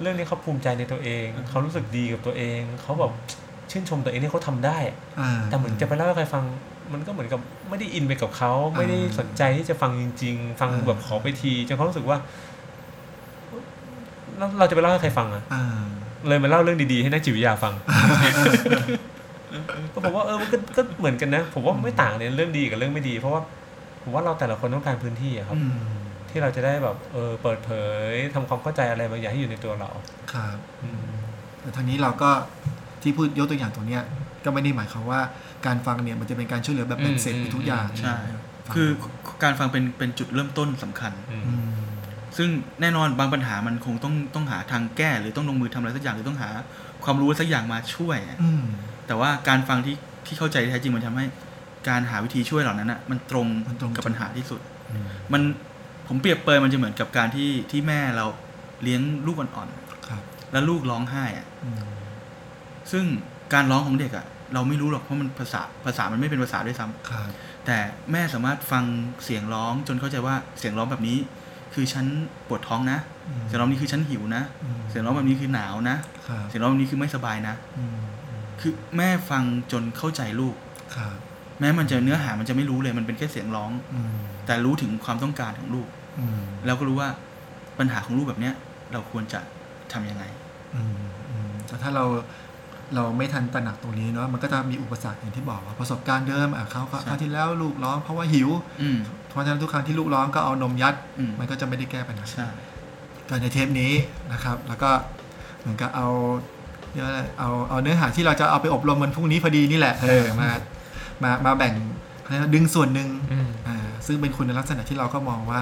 เรื่องนี้เขาภูมิใจในตัวเอง เขารู้สึกดีกับตัวเองเขาแบบชื่นชมตัวเองที่เขาทำได้อะอ่าแต่เหมือนจะไปเล่าให้ใครฟัง มันก็เหมือนกับไม่ได้อินไปกับเขาไม่ได้สนใจที่จะฟังจริง ๆ ฟังอ่าแบบขอไปทีจนเขารู้สึกว่าแล้วเราจะไปเล่าให้ใครฟังอะอ่า เลยมาเล่าเรื่องดีๆให้นักจิตวิทยาฟังก็ผมว่าเออมันก็ก็เหมือนกันนะ ผมว่าไม่ต่างเนี่ยเรื่องดีกับเรื่องไม่ดี เพราะว่าผมว่าเราแต่ละคนต้องการพื้นที่อะครับอืมที่เราจะได้แบบเออเปิดเผยทำความเข้าใจอะไรบางอย่างให้อยู่ในตัวเรา ครับอืมแต่ทางนี้เราก็ที่พูดยกตัวอย่างตรงเนี้ย ก็ไม่ได้หมายความว่าการฟังเนี่ยมันจะเป็นการช่วยเหลือแบบเป็นเสร็จไปทุกอย่างใช่ฟังคือการฟังเป็นเป็นจุดเริ่มต้นสำคัญอืมอืม ซึ่งแน่นอนบางปัญหามันคงต้องต้องหาทางแก้ หรือต้องลงมือทำอะไรสักอย่างหรือต้องหาความรู้สักอย่างมาช่วยอะอืมแต่ว่าการฟังที่ที่เข้าใจที่แท้จริงมันทำให้ การหาวิธีช่วยเหล่านั้นอะมันตรงมันตรงกับปัญหาที่สุดอืมมันผมเปรียบเปรยมันจะเหมือนกับการที่ที่แม่เราเลี้ยงลูกอ่อนครับๆแล้วลูกร้องไห้อะอืมซึ่งการร้องของเด็กอะ เราไม่รู้หรอกเพราะมันภาษาภาษามันไม่เป็นภาษาด้วยซ้ำครับแต่แม่สามารถฟังเสียงร้องจนเข้าใจว่าเสียงร้องแบบนี้ คือฉันปวดท้องนะอืมเสียงร้องนี้คือฉันหิวนะอืมเสียงร้องแบบนี้คือหนาวนะครับเสียงร้องแบบนี้คือไม่สบายนะอืมอืมคือแม่ฟังจนเข้าใจลูกครับแม้มันจะเนื้อหามันจะไม่รู้เลยมันเป็นแค่เสียงร้องอืมแต่รู้ถึงความต้องการของลูกอืมแล้วก็รู้ว่าปัญหาของลูกแบบเนี้ย เราควรจะทำยังไงอืมอืมแต่ถ้าเรา เราไม่ทันตระหนักตรงนี้เนาะมันก็จะมีอุปสรรคอย่างที่บอกว่าประสบการณ์เดิมอะเขาเขาใช่คราวที่แล้วลูกร้องเพราะว่าหิวอืมเพราะฉะนั้นทุกครั้งที่ลูกร้องก็เอานมยัดอืมมันก็จะไม่ได้แก้ปัญหาใช่ก็ในเทปนี้นะครับ แล้วก็เหมือนกับเอาเรียกว่าอะไรเอาเอาเนื้อหาที่เราจะเอาไปอบรมมันพรุ่งนี้พอดีนี่แหละเออมามามาแบ่งเขาเรียกว่าดึงส่วนหนึ่งอืมอ่าซึ่งเป็นคุณลักษณะที่เราก็มองว่า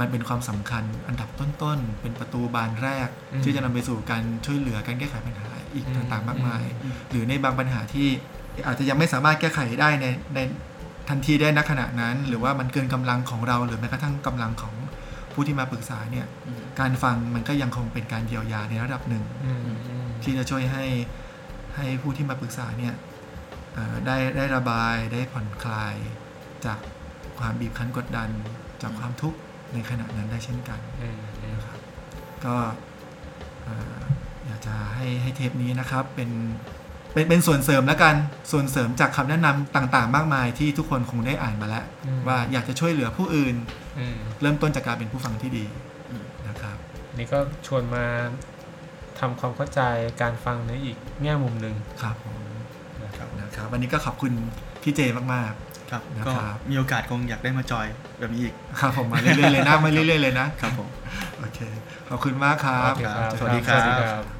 มันเป็นความสำคัญอันดับต้นๆ เป็นประตูบานแรกอืมที่จะนำไปสู่การช่วยเหลือการแก้ไขปัญหา อีกอืมต่างๆ มากมายอืมหรือในบางปัญหาที่อาจจะยังไม่สามารถแก้ไขได้ในในทันทีได้ณขณะนั้น หรือว่ามันเกินกำลังของเรา หรือแม้กระทั่งกำลังของผู้ที่มาปรึกษาเนี่ยอืมการฟังมันก็ยังคงเป็นการเยียวยาในระดับหนึ่งอืมอืมที่จะช่วยให้ให้ผู้ที่มาปรึกษาเนี่ยเอ่อได้ได้ระบายได้ผ่อนคลายจากความบีบคั้นกดดัน จากความทุกข์ในขณะนั้นได้เช่นกันอืมอืมนะครับก็เอ่ออยากจะให้ให้เทปนี้นะครับเป็นเป็นเป็นส่วนเสริมแล้วกันส่วนเสริมจากคำแนะนำต่าง ๆ มากมายที่ทุกคนคงได้อ่านมาแล้ว ว่าอยากจะช่วยเหลือผู้อื่นอืมเริ่มต้นจากการเป็นผู้ฟังที่ดีอืมนะครับ นี่ก็ชวนมาทำความเข้าใจการฟังในอีกแง่มุมหนึ่งครับผมนะครับนะครับ วันนี้ก็ขอบคุณพี่เจมากครับนะก็ครับมีโอกาสคงอยากได้มาจอยแบบนี้อีกๆครับผมมาเรื่อยๆเลยนะมาเรื่อยๆเลยนะครับผมโอเคขอบคุณมากครับโอเคครับสวัสดีครับสวัสดีครับ